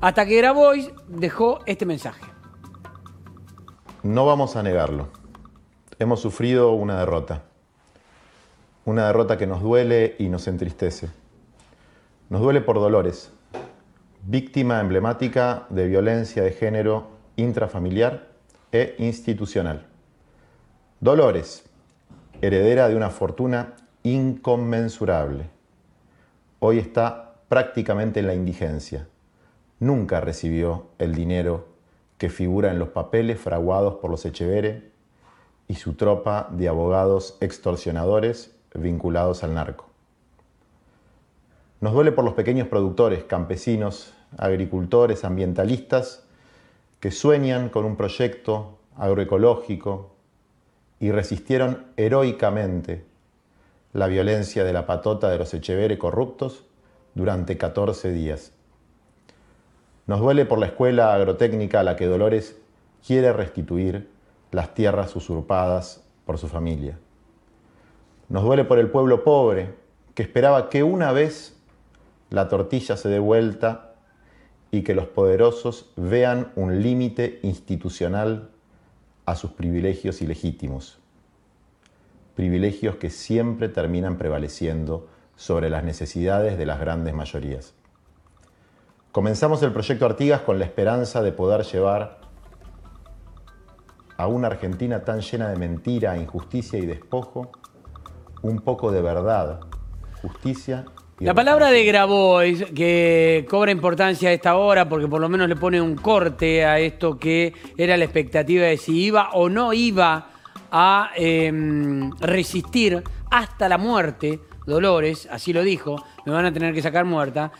Hasta que Grabois dejó este mensaje. No vamos a negarlo. Hemos sufrido una derrota. Una derrota que nos duele y nos entristece. Nos duele por Dolores, víctima emblemática de violencia de género intrafamiliar e institucional. Dolores, heredera de una fortuna inconmensurable. Hoy está prácticamente en la indigencia. Nunca recibió el dinero que figura en los papeles fraguados por los Echevere y su tropa de abogados extorsionadores vinculados al narco. Nos duele por los pequeños productores, campesinos, agricultores, ambientalistas, que sueñan con un proyecto agroecológico y resistieron heroicamente la violencia de la patota de los Echevere corruptos durante 14 días. Nos duele por la escuela agrotécnica a la que Dolores quiere restituir las tierras usurpadas por su familia. Nos duele por el pueblo pobre que esperaba que una vez la tortilla se dé vuelta y que los poderosos vean un límite institucional a sus privilegios ilegítimos. Privilegios que siempre terminan prevaleciendo sobre las necesidades de las grandes mayorías. Comenzamos el proyecto Artigas con la esperanza de poder llevar a una Argentina tan llena de mentira, injusticia y despojo un poco de verdad, justicia y La palabra de Grabois, que cobra importancia a esta hora porque por lo menos le pone un corte a esto que era la expectativa de si iba o no iba a em, resistir hasta la muerte, Dolores, así lo dijo, me van a tener que sacar muerta,